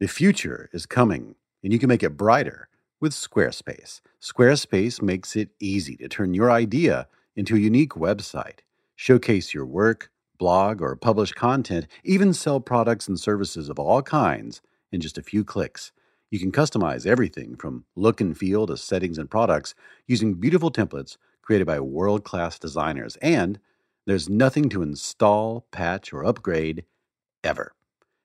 The future is coming, and you can make it brighter with Squarespace. Squarespace makes it easy to turn your idea into a unique website, showcase your work, blog, or publish content, even sell products and services of all kinds in just a few clicks. You can customize everything from look and feel to settings and products using beautiful templates created by world class designers. And there's nothing to install, patch, or upgrade ever.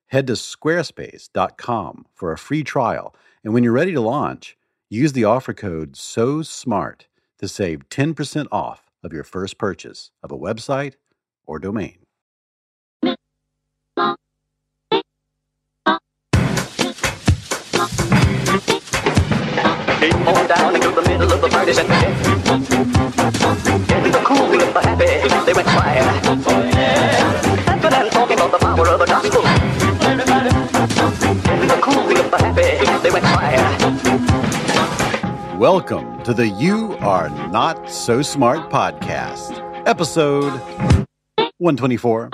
Head to squarespace.com for a free trial. And when you're ready to launch, use the offer code SO SMART to save 10% off of your first purchase of a website or domain. on down into the middle of the partisan to the You Are Not So Smart podcast, episode 124.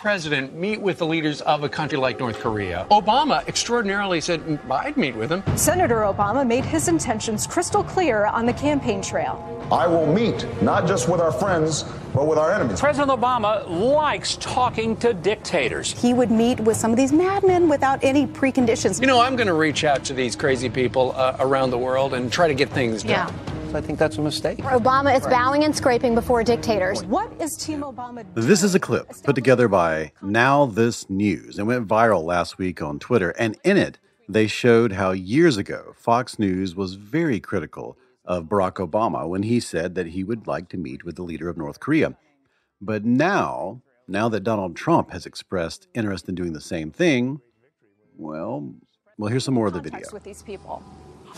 President, meet with the leaders of a country like North Korea? Obama extraordinarily said, "Mm, I'd meet with them. Senator Obama made his intentions crystal clear on the campaign trail. I will meet not just with our friends, but with our enemies. President Obama likes talking to dictators. He would meet with some of these madmen without any preconditions. You know, I'm going to reach out to these crazy people uh, around the world and try to get things done. Yeah. I think that's a mistake. Obama is bowing and scraping before dictators. What is Team Obama doing? This is a clip put together by Now This News and went viral last week on Twitter. And in it, they showed how years ago Fox News was very critical of Barack Obama when he said that he would like to meet with the leader of North Korea. But now, now that Donald Trump has expressed interest in doing the same thing, well, well, here's some more of the video. With these people.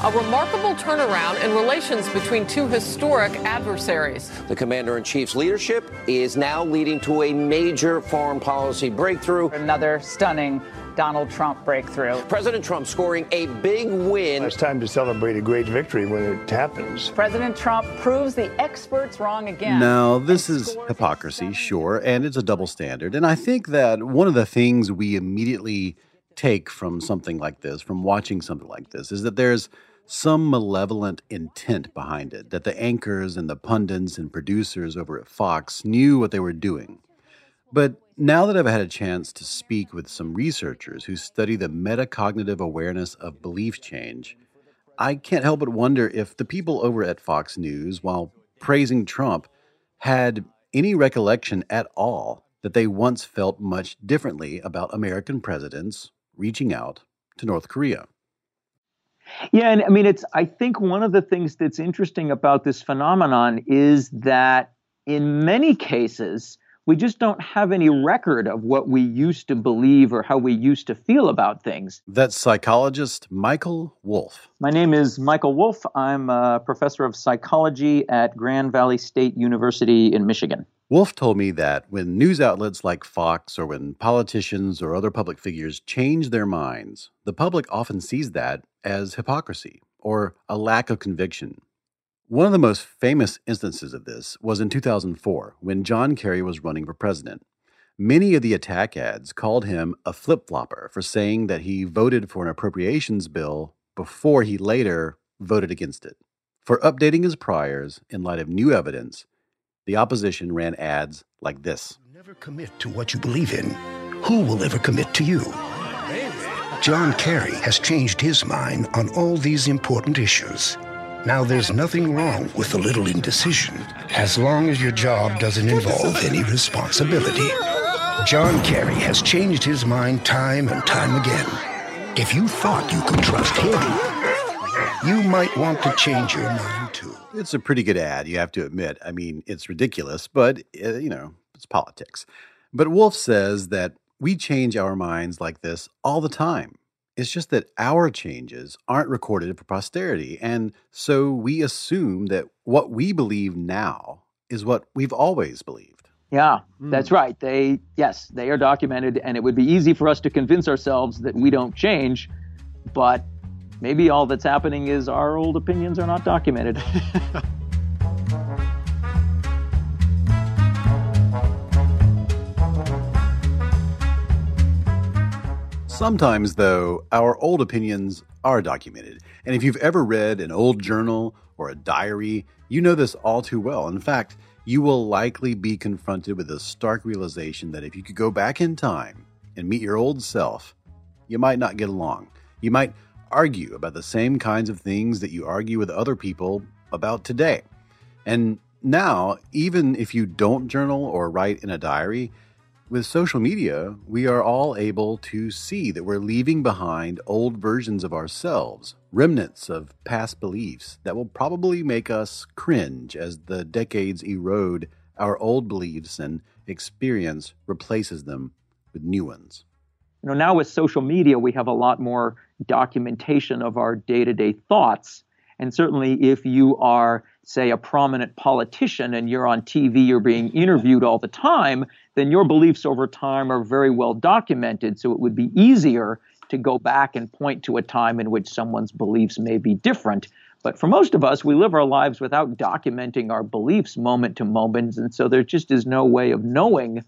A remarkable turnaround in relations between two historic adversaries. The commander in chief's leadership is now leading to a major foreign policy breakthrough. Another stunning Donald Trump breakthrough. President Trump scoring a big win. It's time to celebrate a great victory when it happens. President Trump proves the experts wrong again. Now, this is hypocrisy, sure, and it's a double standard. And I think that one of the things we immediately take from something like this, from watching something like this, is that there's some malevolent intent behind it, that the anchors and the pundits and producers over at Fox knew what they were doing. But now that I've had a chance to speak with some researchers who study the metacognitive awareness of belief change, I can't help but wonder if the people over at Fox News, while praising Trump, had any recollection at all that they once felt much differently about American presidents reaching out to North Korea. Yeah, and I mean, it's. I think one of the things that's interesting about this phenomenon is that in many cases, we just don't have any record of what we used to believe or how we used to feel about things. That's psychologist Michael Wolfe. My name is Michael Wolfe. I'm a professor of psychology at Grand Valley State University in Michigan. Wolfe told me that when news outlets like Fox or when politicians or other public figures change their minds, the public often sees that as hypocrisy or a lack of conviction. One of the most famous instances of this was in 2004 when John Kerry was running for president. Many of the attack ads called him a flip flopper for saying that he voted for an appropriations bill before he later voted against it. For updating his priors in light of new evidence, the opposition ran ads like this. Never commit to what you believe in. Who will ever commit to you? John Kerry has changed his mind on all these important issues. Now, there's nothing wrong with a little indecision, as long as your job doesn't involve any responsibility. John Kerry has changed his mind time and time again. If you thought you could trust him, you might want to change your mind too. It's a pretty good ad, you have to admit. I mean, it's ridiculous, but, uh, you know, it's politics. But Wolfe says that we change our minds like this all the time. It's just that our changes aren't recorded for posterity. And so we assume that what we believe now is what we've always believed. Yeah, that's right. They, yes, they are documented, and it would be easy for us to convince ourselves that we don't change, but maybe all that's happening is our old opinions are not documented. Sometimes, though, our old opinions are documented. And if you've ever read an old journal or a diary, you know this all too well. In fact, you will likely be confronted with the stark realization that if you could go back in time and meet your old self, you might not get along. You might argue about the same kinds of things that you argue with other people about today. And now, even if you don't journal or write in a diary, with social media, we are all able to see that we're leaving behind old versions of ourselves, remnants of past beliefs that will probably make us cringe as the decades erode our old beliefs and experience replaces them with new ones. You know, now with social media, we have a lot more documentation of our day to day thoughts. And certainly, if you are, say, a prominent politician and you're on TV, you're being interviewed all the time, then your beliefs over time are very well documented. So it would be easier to go back and point to a time in which someone's beliefs may be different. But for most of us, we live our lives without documenting our beliefs moment to moment. And so there just is no way of knowing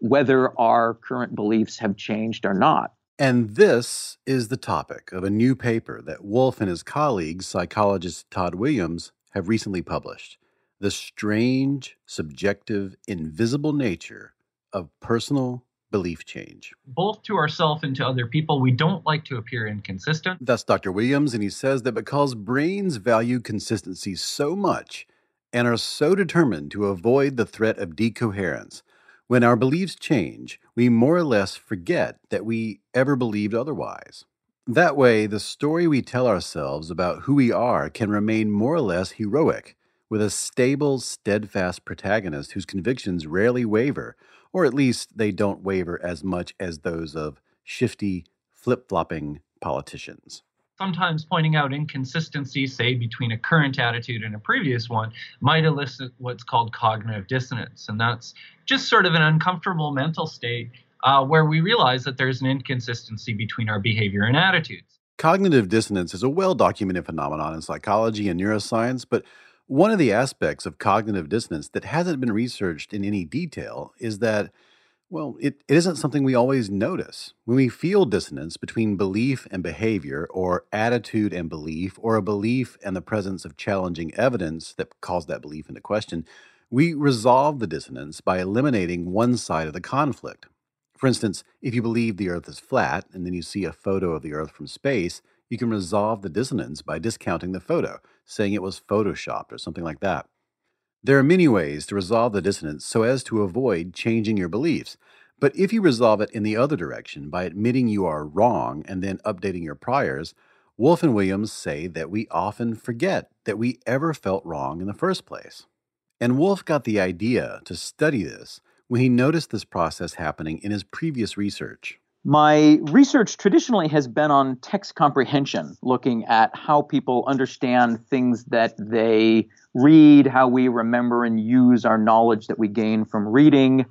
whether our current beliefs have changed or not. And this is the topic of a new paper that Wolfe and his colleagues, psychologist Todd Williams, have recently published The Strange, Subjective, Invisible Nature of Personal Belief Change. Both to ourselves and to other people, we don't like to appear inconsistent. That's Dr. Williams, and he says that because brains value consistency so much and are so determined to avoid the threat of decoherence, when our beliefs change, we more or less forget that we ever believed otherwise. That way, the story we tell ourselves about who we are can remain more or less heroic, with a stable, steadfast protagonist whose convictions rarely waver, or at least they don't waver as much as those of shifty, flip flopping politicians sometimes pointing out inconsistency, say, between a current attitude and a previous one, might elicit what's called cognitive dissonance. And that's just sort of an uncomfortable mental state uh, where we realize that there's an inconsistency between our behavior and attitudes. Cognitive dissonance is a well documented phenomenon in psychology and neuroscience, but one of the aspects of cognitive dissonance that hasn't been researched in any detail is that well, it, it isn't something we always notice. When we feel dissonance between belief and behavior, or attitude and belief, or a belief and the presence of challenging evidence that calls that belief into question, we resolve the dissonance by eliminating one side of the conflict. For instance, if you believe the Earth is flat and then you see a photo of the Earth from space, you can resolve the dissonance by discounting the photo, saying it was photoshopped or something like that. There are many ways to resolve the dissonance so as to avoid changing your beliefs. But if you resolve it in the other direction by admitting you are wrong and then updating your priors, Wolfe and Williams say that we often forget that we ever felt wrong in the first place. And Wolfe got the idea to study this when he noticed this process happening in his previous research. My research traditionally has been on text comprehension, looking at how people understand things that they read, how we remember and use our knowledge that we gain from reading.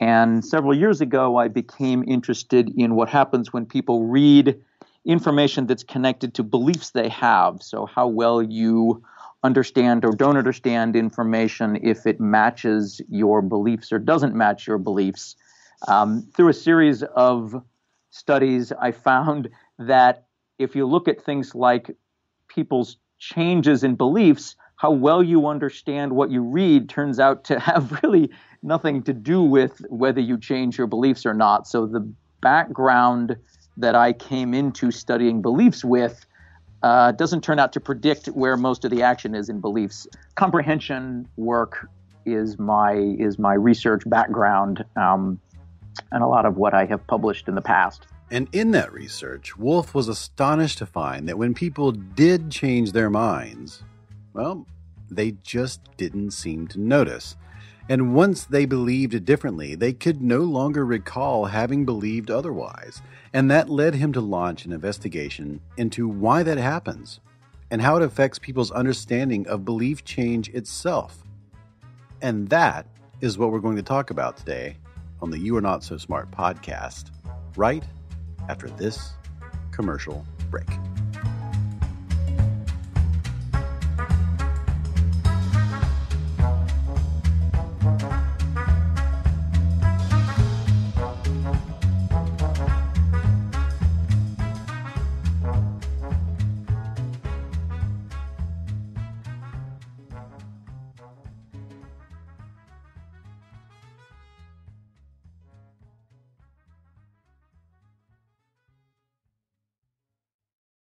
And several years ago, I became interested in what happens when people read information that's connected to beliefs they have. So, how well you understand or don't understand information if it matches your beliefs or doesn't match your beliefs. Um, through a series of studies, I found that if you look at things like people's changes in beliefs, how well you understand what you read turns out to have really nothing to do with whether you change your beliefs or not. So the background that I came into studying beliefs with uh, doesn't turn out to predict where most of the action is in beliefs. Comprehension work is my is my research background. Um, and a lot of what I have published in the past. And in that research, Wolfe was astonished to find that when people did change their minds, well, they just didn't seem to notice. And once they believed differently, they could no longer recall having believed otherwise. And that led him to launch an investigation into why that happens and how it affects people's understanding of belief change itself. And that is what we're going to talk about today on the You Are Not So Smart podcast, right after this commercial break.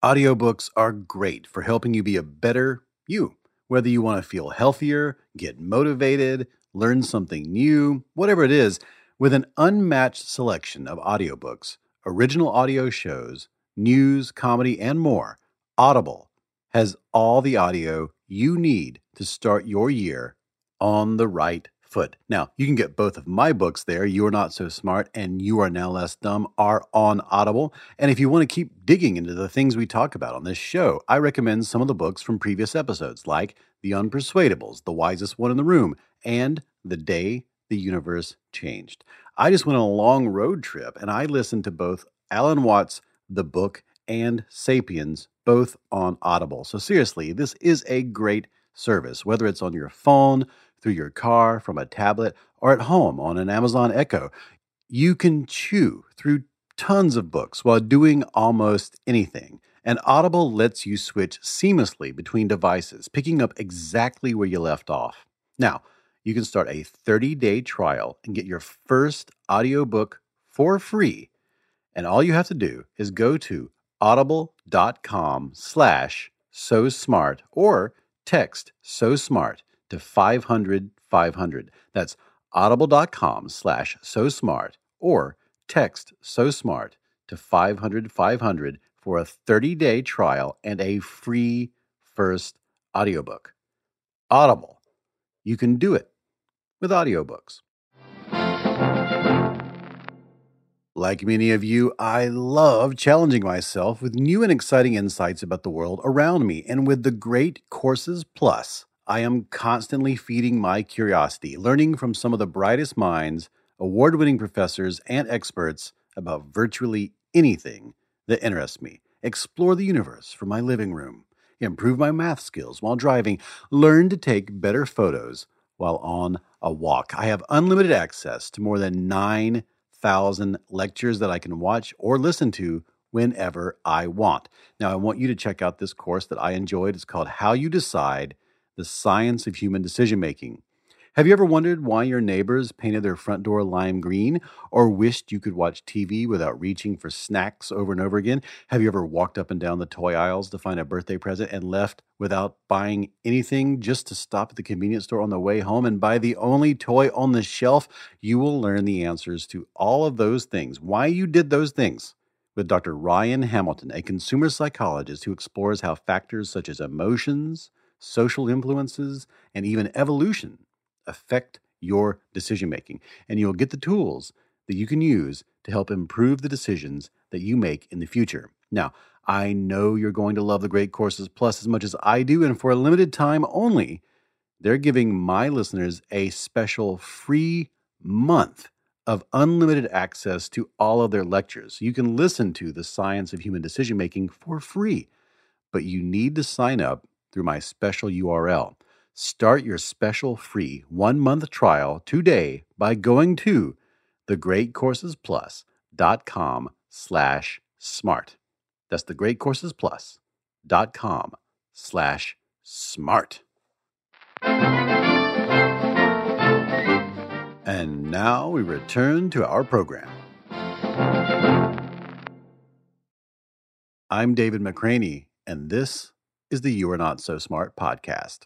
Audiobooks are great for helping you be a better you. Whether you want to feel healthier, get motivated, learn something new, whatever it is, with an unmatched selection of audiobooks, original audio shows, news, comedy, and more, Audible has all the audio you need to start your year on the right foot. Now, you can get both of my books there. You Are Not So Smart and You Are Now Less Dumb are on Audible. And if you want to keep digging into the things we talk about on this show, I recommend some of the books from previous episodes, like The Unpersuadables, The Wisest One in the Room, and The Day the Universe Changed. I just went on a long road trip and I listened to both Alan Watts' The Book and Sapiens, both on Audible. So, seriously, this is a great service, whether it's on your phone, through your car, from a tablet, or at home on an Amazon Echo. You can chew through tons of books while doing almost anything. And Audible lets you switch seamlessly between devices, picking up exactly where you left off. Now, you can start a 30-day trial and get your first audiobook for free. And all you have to do is go to audible.com slash so smart or text so smart to 500 500. That's audible.com slash so smart or text so smart to 500 500 for a 30 day trial and a free first audiobook. Audible. You can do it with audiobooks. Like many of you, I love challenging myself with new and exciting insights about the world around me. And with the Great Courses Plus, I am constantly feeding my curiosity, learning from some of the brightest minds, award winning professors, and experts about virtually anything that interests me. Explore the universe from my living room, improve my math skills while driving, learn to take better photos while on a walk. I have unlimited access to more than 9,000 lectures that I can watch or listen to whenever I want. Now, I want you to check out this course that I enjoyed. It's called How You Decide the science of human decision making. Have you ever wondered why your neighbors painted their front door lime green or wished you could watch TV without reaching for snacks over and over again? Have you ever walked up and down the toy aisles to find a birthday present and left without buying anything just to stop at the convenience store on the way home and buy the only toy on the shelf? You will learn the answers to all of those things, why you did those things. With Dr. Ryan Hamilton, a consumer psychologist who explores how factors such as emotions, social influences, and even evolution affect your decision making. And you'll get the tools that you can use to help improve the decisions that you make in the future. Now, I know you're going to love the Great Courses Plus as much as I do, and for a limited time only, they're giving my listeners a special free month of unlimited access to all of their lectures. You can listen to the science of human decision making for free, but you need to sign up through my special URL. Start your special free one month trial today by going to thegreatcoursesplus.com slash smart. That's thegreatcoursesplus.com slash smart. And now we return to our program. I'm David McRaney, and this is the You Are Not So Smart podcast.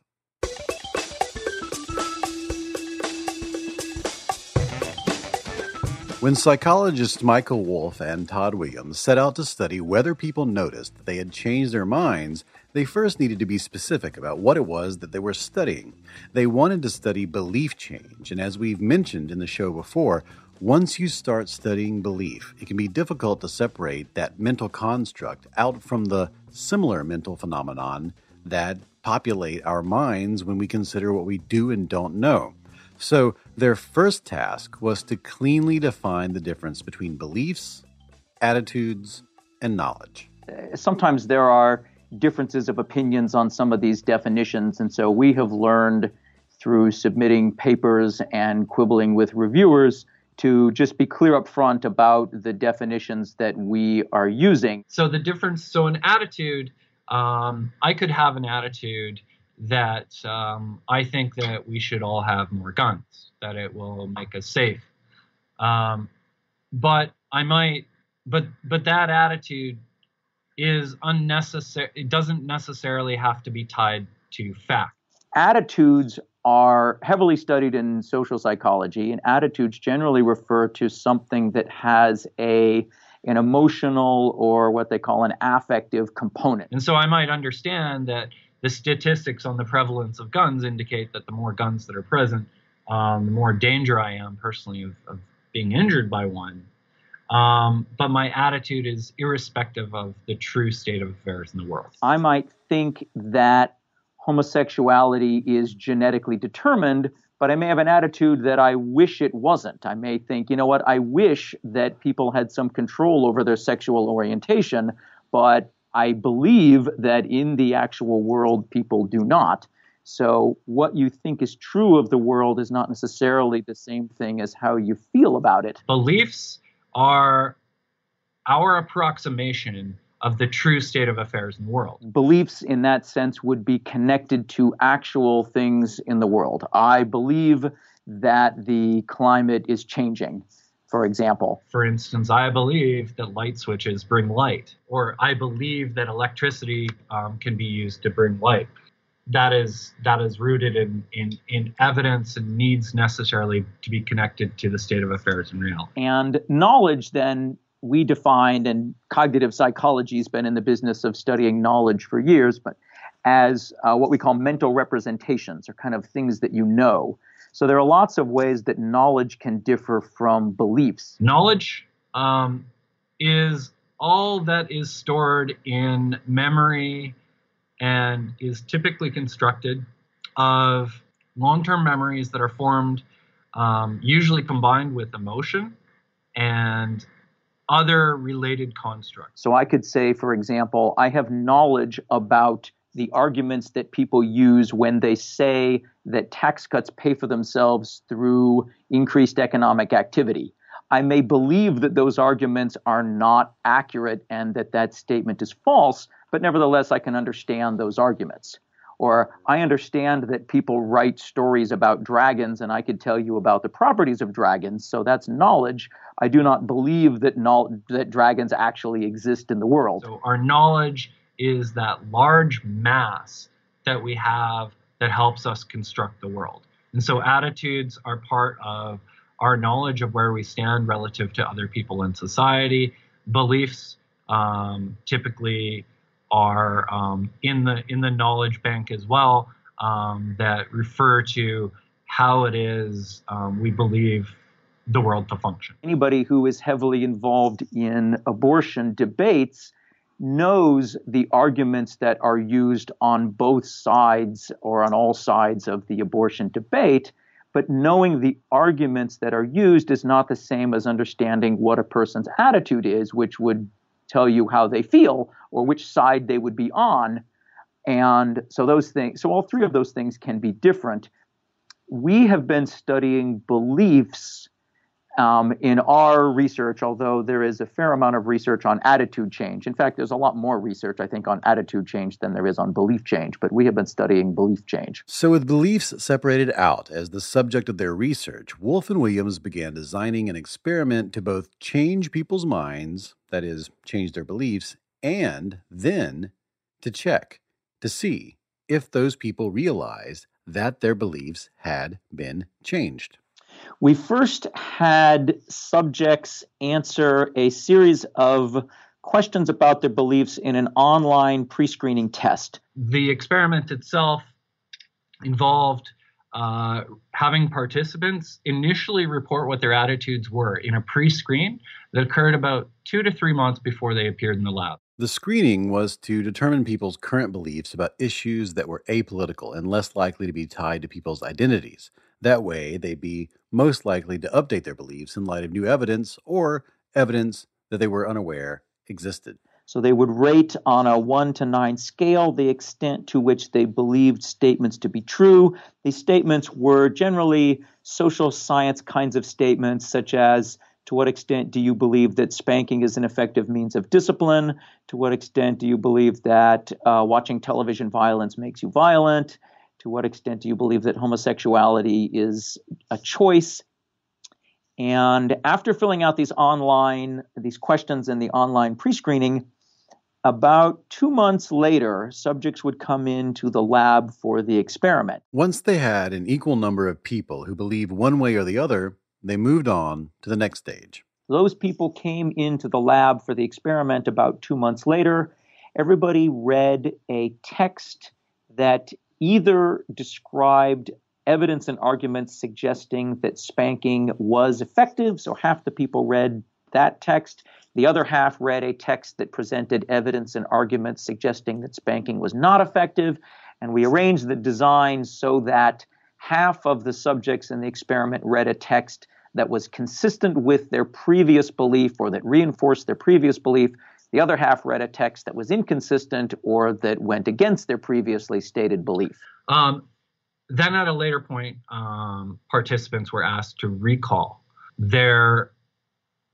When psychologists Michael Wolfe and Todd Williams set out to study whether people noticed that they had changed their minds, they first needed to be specific about what it was that they were studying. They wanted to study belief change, and as we've mentioned in the show before, once you start studying belief, it can be difficult to separate that mental construct out from the similar mental phenomenon that populate our minds when we consider what we do and don't know. So, their first task was to cleanly define the difference between beliefs, attitudes, and knowledge. Uh, sometimes there are differences of opinions on some of these definitions, and so we have learned through submitting papers and quibbling with reviewers to just be clear up front about the definitions that we are using. So the difference, so an attitude, um, I could have an attitude that um, I think that we should all have more guns, that it will make us safe. Um, but I might, but but that attitude is unnecessary. It doesn't necessarily have to be tied to fact. Attitudes are heavily studied in social psychology, and attitudes generally refer to something that has a an emotional or what they call an affective component. And so I might understand that the statistics on the prevalence of guns indicate that the more guns that are present, um, the more danger I am personally of, of being injured by one. Um, but my attitude is irrespective of the true state of affairs in the world. I might think that homosexuality is genetically determined, but I may have an attitude that I wish it wasn't. I may think, you know what, I wish that people had some control over their sexual orientation, but I believe that in the actual world, people do not. So, what you think is true of the world is not necessarily the same thing as how you feel about it. Beliefs are our approximation of the true state of affairs in the world. Beliefs, in that sense, would be connected to actual things in the world. I believe that the climate is changing, for example. For instance, I believe that light switches bring light, or I believe that electricity um, can be used to bring light. That is that is rooted in, in in evidence and needs necessarily to be connected to the state of affairs in real. And knowledge then we defined, and cognitive psychology has been in the business of studying knowledge for years, but as uh, what we call mental representations, or kind of things that you know. So there are lots of ways that knowledge can differ from beliefs. Knowledge um, is all that is stored in memory and is typically constructed of long term memories that are formed, um, usually combined with emotion and other related constructs. So I could say, for example, I have knowledge about the arguments that people use when they say that tax cuts pay for themselves through increased economic activity. I may believe that those arguments are not accurate and that that statement is false, but nevertheless, I can understand those arguments. Or I understand that people write stories about dragons and I could tell you about the properties of dragons, so that's knowledge. I do not believe that, no- that dragons actually exist in the world. So our knowledge is that large mass that we have that helps us construct the world. And so attitudes are part of our knowledge of where we stand relative to other people in society. Beliefs um, typically are um, in the in the knowledge bank as well um, that refer to how it is um, we believe the world to function. Anybody who is heavily involved in abortion debates knows the arguments that are used on both sides or on all sides of the abortion debate. But knowing the arguments that are used is not the same as understanding what a person's attitude is, which would tell you how they feel or which side they would be on. And so those things, so all three of those things can be different. We have been studying beliefs um, in our research, although there is a fair amount of research on attitude change. In fact, there's a lot more research, I think, on attitude change than there is on belief change, but we have been studying belief change. So, with beliefs separated out as the subject of their research, Wolfe and Williams began designing an experiment to both change people's minds, that is, change their beliefs, and then to check to see if those people realized that their beliefs had been changed. We first had subjects answer a series of questions about their beliefs in an online pre screening test. The experiment itself involved uh, having participants initially report what their attitudes were in a pre screen that occurred about two to three months before they appeared in the lab. The screening was to determine people's current beliefs about issues that were apolitical and less likely to be tied to people's identities. That way, they'd be most likely to update their beliefs in light of new evidence or evidence that they were unaware existed. So they would rate on a one to nine scale the extent to which they believed statements to be true. These statements were generally social science kinds of statements, such as to what extent do you believe that spanking is an effective means of discipline? To what extent do you believe that uh, watching television violence makes you violent? To what extent do you believe that homosexuality is a choice? And after filling out these online, these questions in the online pre screening, about two months later, subjects would come into the lab for the experiment. Once they had an equal number of people who believed one way or the other, they moved on to the next stage. Those people came into the lab for the experiment about two months later. Everybody read a text that either described evidence and arguments suggesting that spanking was effective. So half the people read that text. The other half read a text that presented evidence and arguments suggesting that spanking was not effective. And we arranged the design so that half of the subjects in the experiment read a text that was consistent with their previous belief or that reinforced their previous belief. The other half read a text that was inconsistent or that went against their previously stated belief. Um, then, at a later point, um, participants were asked to recall their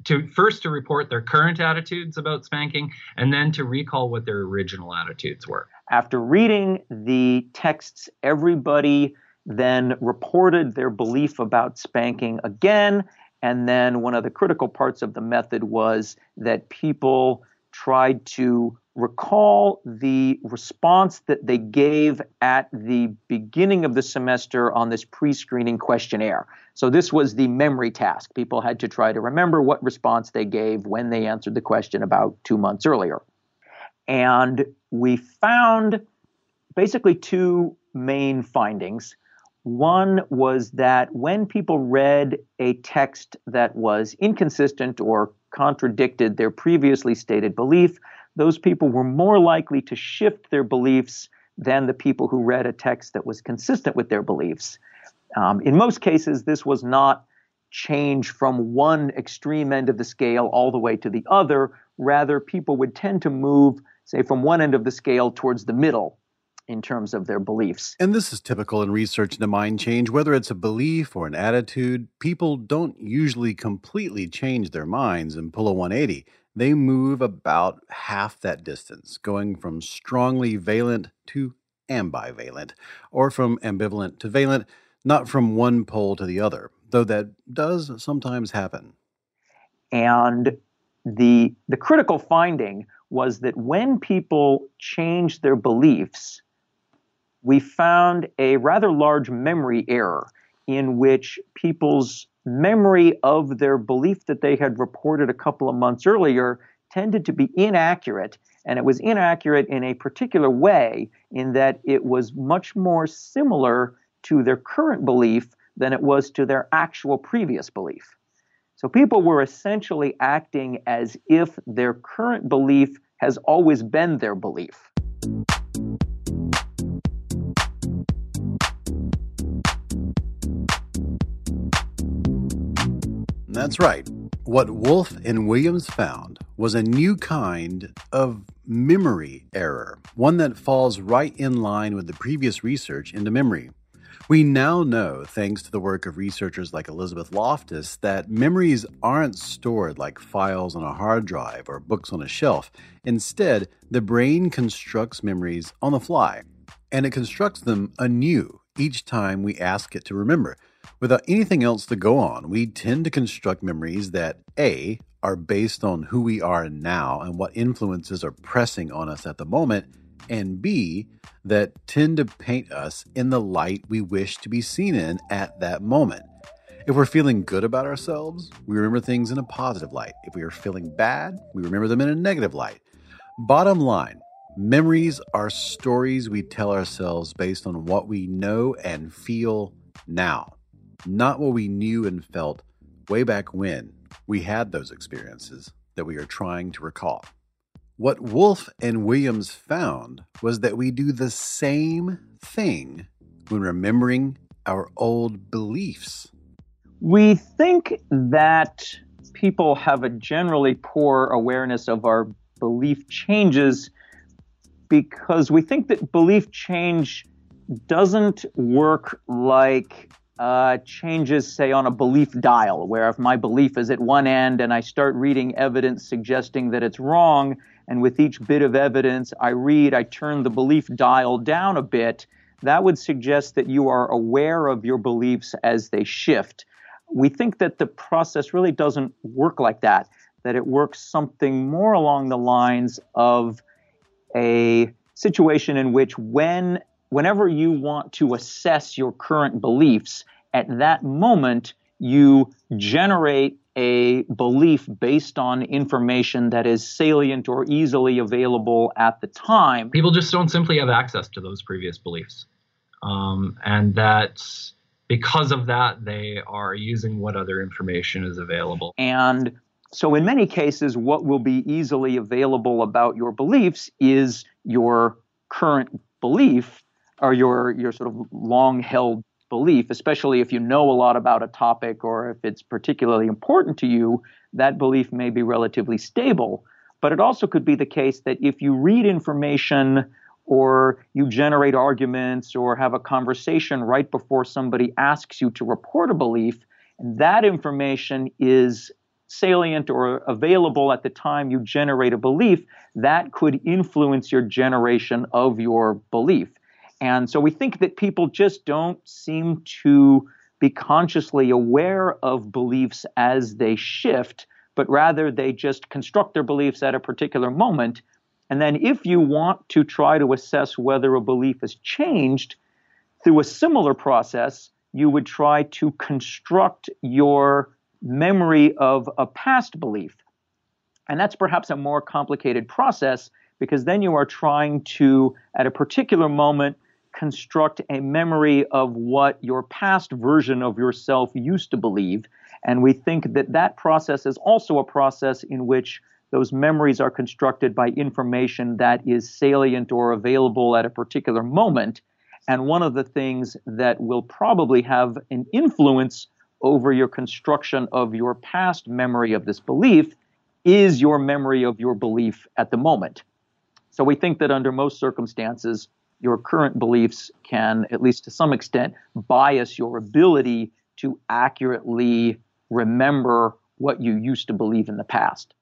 to first to report their current attitudes about spanking and then to recall what their original attitudes were. After reading the texts, everybody then reported their belief about spanking again. And then one of the critical parts of the method was that people tried to recall the response that they gave at the beginning of the semester on this pre screening questionnaire. So, this was the memory task. People had to try to remember what response they gave when they answered the question about two months earlier. And we found basically two main findings. One was that when people read a text that was inconsistent or contradicted their previously stated belief, those people were more likely to shift their beliefs than the people who read a text that was consistent with their beliefs. Um, in most cases, this was not change from one extreme end of the scale all the way to the other. Rather, people would tend to move, say, from one end of the scale towards the middle in terms of their beliefs. And this is typical in research into mind change. Whether it's a belief or an attitude, people don't usually completely change their minds and pull a 180 they move about half that distance, going from strongly valent to ambivalent, or from ambivalent to valent, not from one pole to the other, though that does sometimes happen. And the, the critical finding was that when people changed their beliefs, we found a rather large memory error in which people's memory of their belief that they had reported a couple of months earlier tended to be inaccurate. And it was inaccurate in a particular way, in that it was much more similar to their current belief than it was to their actual previous belief. So people were essentially acting as if their current belief has always been their belief. That's right. What Wolfe and Williams found was a new kind of memory error, one that falls right in line with the previous research into memory. We now know, thanks to the work of researchers like Elizabeth Loftus, that memories aren't stored like files on a hard drive or books on a shelf. Instead, the brain constructs memories on the fly, and it constructs them anew each time we ask it to remember. Without anything else to go on, we tend to construct memories that A, are based on who we are now and what influences are pressing on us at the moment, and B, that tend to paint us in the light we wish to be seen in at that moment. If we're feeling good about ourselves, we remember things in a positive light. If we are feeling bad, we remember them in a negative light. Bottom line, memories are stories we tell ourselves based on what we know and feel now, not what we knew and felt way back when we had those experiences that we are trying to recall. What Wolfe and Williams found was that we do the same thing when remembering our old beliefs. We think that people have a generally poor awareness of our belief changes because we think that belief change doesn't work like uh, changes, say, on a belief dial, where if my belief is at one end and I start reading evidence suggesting that it's wrong, and with each bit of evidence I read, I turn the belief dial down a bit, that would suggest that you are aware of your beliefs as they shift. We think that the process really doesn't work like that, that it works something more along the lines of a situation in which when whenever you want to assess your current beliefs, at that moment, you generate a belief based on information that is salient or easily available at the time. People just don't simply have access to those previous beliefs. Um, and that because of that, they are using what other information is available. And so, in many cases, what will be easily available about your beliefs is your current belief or your your sort of long held belief, especially if you know a lot about a topic or if it's particularly important to you, that belief may be relatively stable. But it also could be the case that if you read information or you generate arguments or have a conversation right before somebody asks you to report a belief, and that information is salient or available at the time you generate a belief, that could influence your generation of your belief. And so we think that people just don't seem to be consciously aware of beliefs as they shift, but rather they just construct their beliefs at a particular moment. And then if you want to try to assess whether a belief has changed through a similar process, you would try to construct your memory of a past belief. And that's perhaps a more complicated process because then you are trying to, at a particular moment, construct a memory of what your past version of yourself used to believe. And we think that that process is also a process in which those memories are constructed by information that is salient or available at a particular moment. And one of the things that will probably have an influence over your construction of your past memory of this belief is your memory of your belief at the moment. So we think that under most circumstances, your current beliefs can, at least to some extent, bias your ability to accurately remember what you used to believe in the past.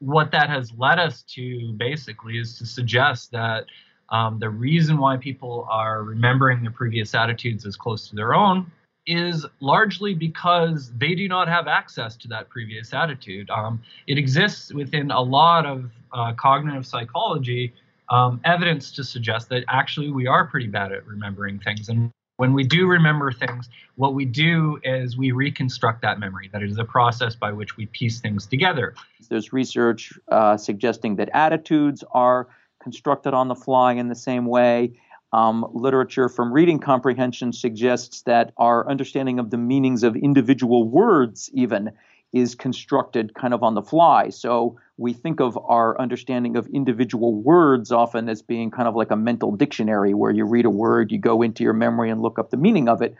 What that has led us to basically is to suggest that um, the reason why people are remembering their previous attitudes as close to their own is largely because they do not have access to that previous attitude. Um, it exists within a lot of uh, cognitive psychology um, evidence to suggest that actually we are pretty bad at remembering things. And when we do remember things, what we do is we reconstruct that memory. That is a process by which we piece things together. There's research uh, suggesting that attitudes are constructed on the fly in the same way. Um, literature from reading comprehension suggests that our understanding of the meanings of individual words, even, is constructed kind of on the fly. So we think of our understanding of individual words often as being kind of like a mental dictionary where you read a word, you go into your memory and look up the meaning of it.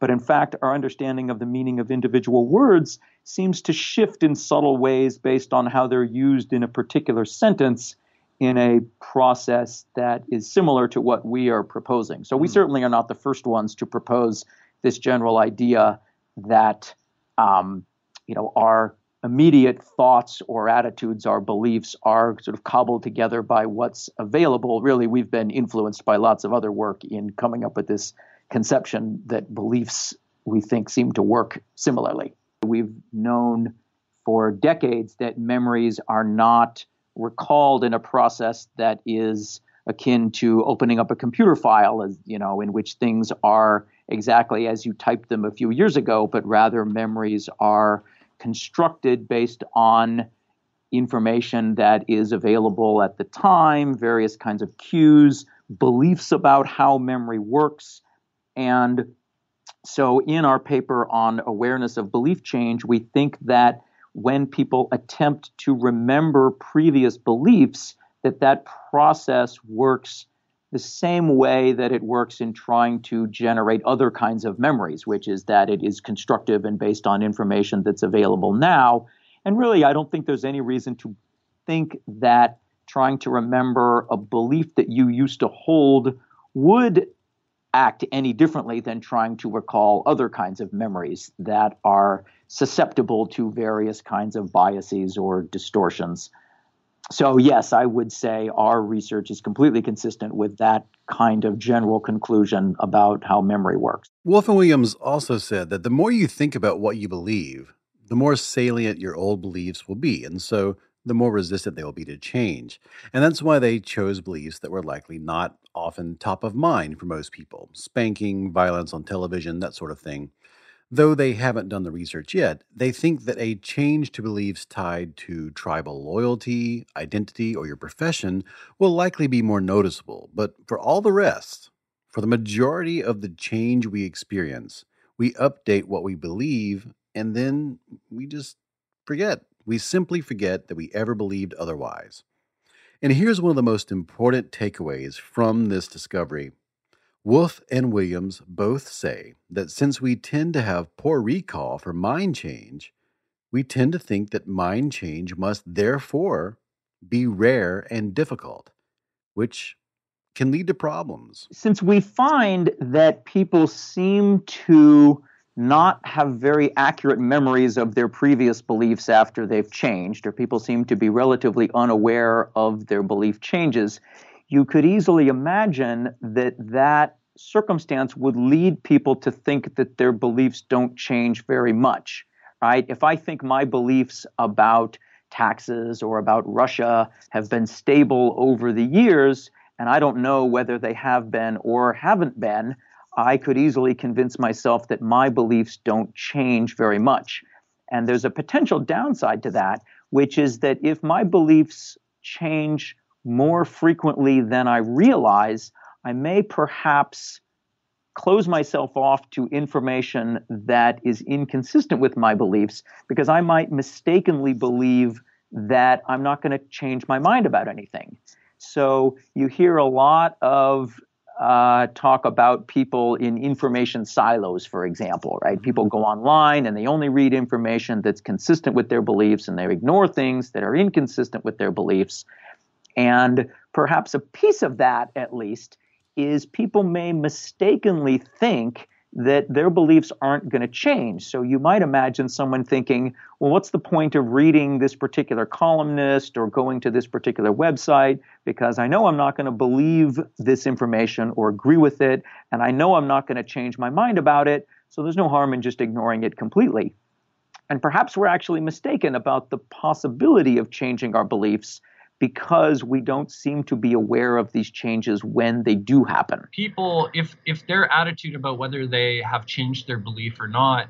But in fact, our understanding of the meaning of individual words seems to shift in subtle ways based on how they're used in a particular sentence in a process that is similar to what we are proposing. So we hmm. certainly are not the first ones to propose this general idea that um, you know, our immediate thoughts or attitudes, our beliefs are sort of cobbled together by what's available. Really, we've been influenced by lots of other work in coming up with this conception that beliefs we think seem to work similarly. We've known for decades that memories are not recalled in a process that is akin to opening up a computer file as you know in which things are exactly as you typed them a few years ago, but rather memories are constructed based on information that is available at the time, various kinds of cues, beliefs about how memory works. And so, in our paper on awareness of belief change, we think that when people attempt to remember previous beliefs, that that process works the same way that it works in trying to generate other kinds of memories, which is that it is constructive and based on information that's available now. And really, I don't think there's any reason to think that trying to remember a belief that you used to hold would act any differently than trying to recall other kinds of memories that are susceptible to various kinds of biases or distortions so, yes, I would say our research is completely consistent with that kind of general conclusion about how memory works. Wolfe and Williams also said that the more you think about what you believe, the more salient your old beliefs will be. And so the more resistant they will be to change. And that's why they chose beliefs that were likely not often top of mind for most people spanking, violence on television, that sort of thing. Though they haven't done the research yet, they think that a change to beliefs tied to tribal loyalty, identity, or your profession will likely be more noticeable. But for all the rest, for the majority of the change we experience, we update what we believe and then we just forget. We simply forget that we ever believed otherwise. And here's one of the most important takeaways from this discovery Wolfe and Williams both say that since we tend to have poor recall for mind change, we tend to think that mind change must therefore be rare and difficult, which can lead to problems. Since we find that people seem to not have very accurate memories of their previous beliefs after they've changed, or people seem to be relatively unaware of their belief changes, you could easily imagine that that circumstance would lead people to think that their beliefs don't change very much, right? If I think my beliefs about taxes or about Russia have been stable over the years, and I don't know whether they have been or haven't been, I could easily convince myself that my beliefs don't change very much. And there's a potential downside to that, which is that if my beliefs change more frequently than I realize, I may perhaps close myself off to information that is inconsistent with my beliefs because I might mistakenly believe that I'm not going to change my mind about anything. So you hear a lot of uh, talk about people in information silos, for example, right? People go online and they only read information that's consistent with their beliefs and they ignore things that are inconsistent with their beliefs. And perhaps a piece of that, at least, is people may mistakenly think that their beliefs aren't going to change. So you might imagine someone thinking, well, what's the point of reading this particular columnist or going to this particular website? Because I know I'm not going to believe this information or agree with it, and I know I'm not going to change my mind about it. So there's no harm in just ignoring it completely. And perhaps we're actually mistaken about the possibility of changing our beliefs because we don't seem to be aware of these changes when they do happen. People, if if their attitude about whether they have changed their belief or not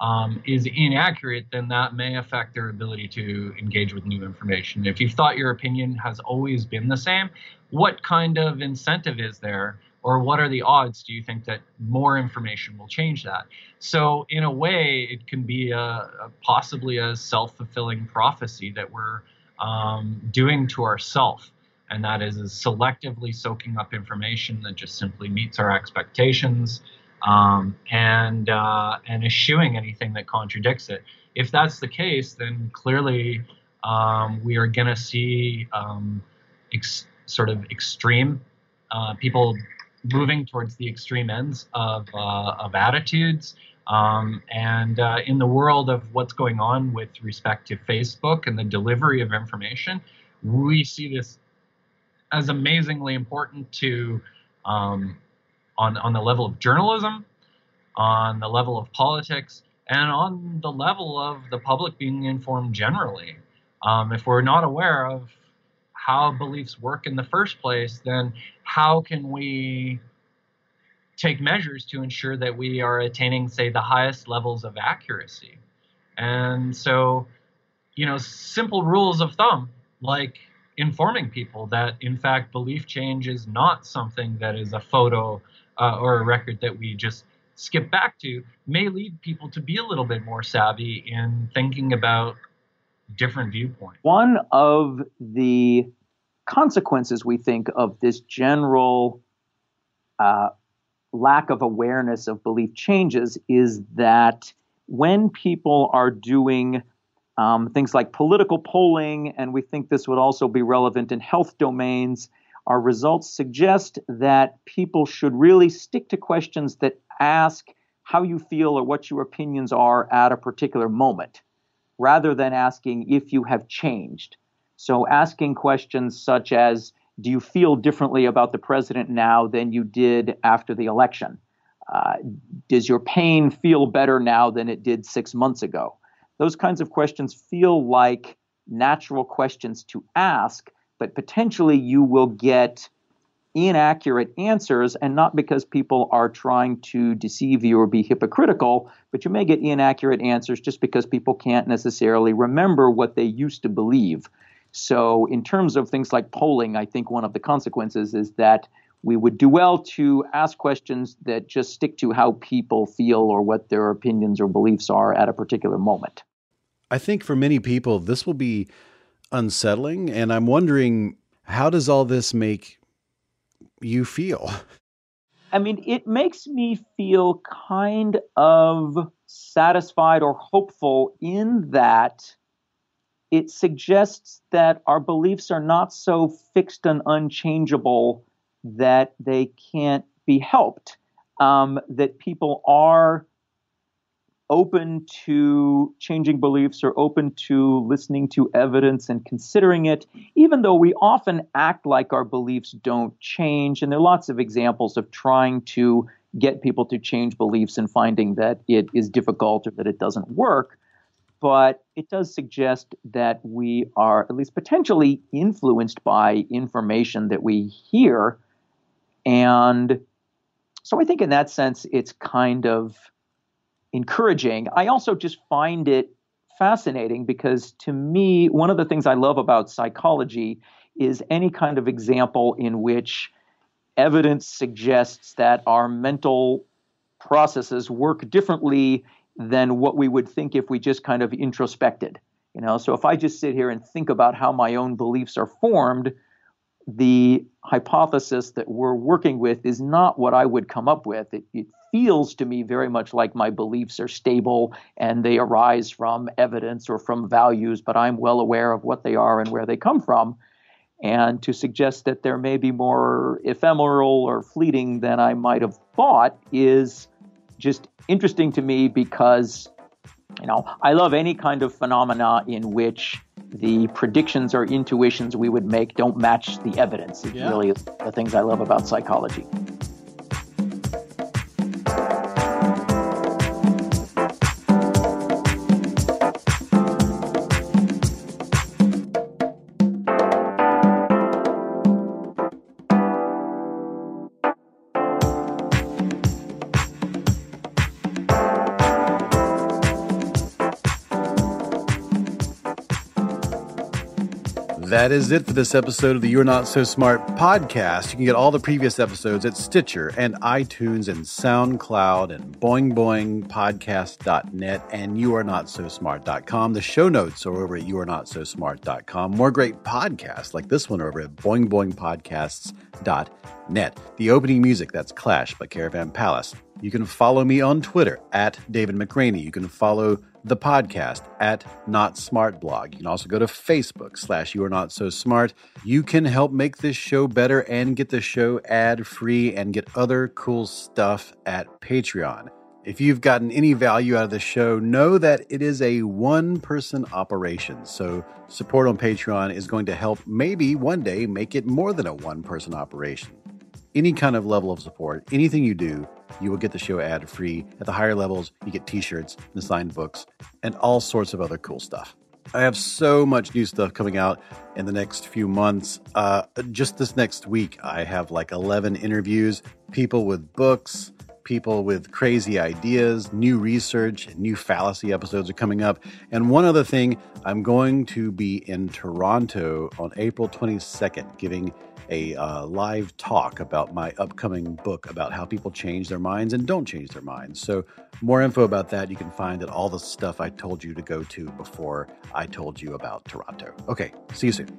um, is inaccurate, then that may affect their ability to engage with new information. If you've thought your opinion has always been the same, what kind of incentive is there? Or what are the odds do you think that more information will change that? So, in a way, it can be a, a possibly a self fulfilling prophecy that we're um, doing to ourself, and that is, is selectively soaking up information that just simply meets our expectations um, and uh, and eschewing anything that contradicts it. If that's the case, then clearly um, we are going to see um, ex- sort of extreme uh, people moving towards the extreme ends of uh, of attitudes um, and uh, in the world of what's going on with respect to Facebook and the delivery of information, we see this as amazingly important to um, on on the level of journalism, on the level of politics, and on the level of the public being informed generally. Um, if we're not aware of how beliefs work in the first place, then how can we take measures to ensure that we are attaining, say, the highest levels of accuracy. And so, you know, simple rules of thumb like informing people that, in fact, belief change is not something that is a photo uh, or a record that we just skip back to may lead people to be a little bit more savvy in thinking about different viewpoints. One of the consequences we think of this general uh, lack of awareness of belief changes is that when people are doing um, things like political polling, and we think this would also be relevant in health domains, our results suggest that people should really stick to questions that ask how you feel or what your opinions are at a particular moment, rather than asking if you have changed. So, asking questions such as, do you feel differently about the president now than you did after the election? Uh, does your pain feel better now than it did six months ago? Those kinds of questions feel like natural questions to ask, but potentially you will get inaccurate answers, and not because people are trying to deceive you or be hypocritical, but you may get inaccurate answers just because people can't necessarily remember what they used to believe. So, in terms of things like polling, I think one of the consequences is that we would do well to ask questions that just stick to how people feel or what their opinions or beliefs are at a particular moment. I think for many people, this will be unsettling. And I'm wondering, how does all this make you feel? I mean, it makes me feel kind of satisfied or hopeful in that it suggests that our beliefs are not so fixed and unchangeable that they can't be helped. Um, that people are open to changing beliefs or open to listening to evidence and considering it, even though we often act like our beliefs don't change. And there are lots of examples of trying to get people to change beliefs and finding that it is difficult or that it doesn't work but it does suggest that we are at least potentially influenced by information that we hear. And so I think in that sense, it's kind of encouraging. I also just find it fascinating because to me, one of the things I love about psychology is any kind of example in which evidence suggests that our mental processes work differently than what we would think if we just kind of introspected. You know, so if I just sit here and think about how my own beliefs are formed, the hypothesis that we're working with is not what I would come up with. It, it, feels to me very much like my beliefs are stable and they arise from evidence or from values, but I'm well aware of what they are and where they come from. And to suggest that they're maybe more ephemeral or fleeting than I might have thought is just interesting to me because, you know, I love any kind of phenomena in which the predictions or intuitions we would make don't match the evidence. It's yeah. really the things I love about psychology. That is it for this episode of the You're Not So Smart podcast. You can get all the previous episodes at Stitcher and iTunes and SoundCloud and boingboingpodcast.net and youarenotsosmart.com. The show notes are over at youarenotsosmart.com. More great podcasts like this one over at boingboingpodcasts.net. The opening music, that's Clash by Caravan Palace. You can follow me on Twitter at David McRaney. You can follow the podcast at Not Smart Blog. You can also go to Facebook slash You Are Not So Smart. You can help make this show better and get the show ad free and get other cool stuff at Patreon. If you've gotten any value out of the show, know that it is a one person operation. So support on Patreon is going to help maybe one day make it more than a one person operation. Any kind of level of support, anything you do, you will get the show ad free. At the higher levels, you get t shirts and signed books and all sorts of other cool stuff. I have so much new stuff coming out in the next few months. Uh, just this next week, I have like 11 interviews, people with books, people with crazy ideas, new research, new fallacy episodes are coming up. And one other thing, I'm going to be in Toronto on April 22nd, giving a uh, live talk about my upcoming book about how people change their minds and don't change their minds. So, more info about that you can find at all the stuff I told you to go to before I told you about Toronto. Okay, see you soon.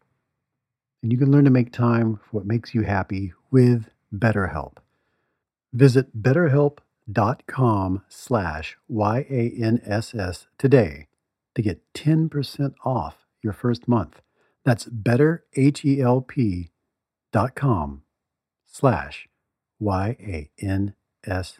And you can learn to make time for what makes you happy with BetterHelp. Visit betterhelp.com slash Y-A-N-S-S today to get 10% off your first month. That's betterhelp.com slash Y-A-N-S-S.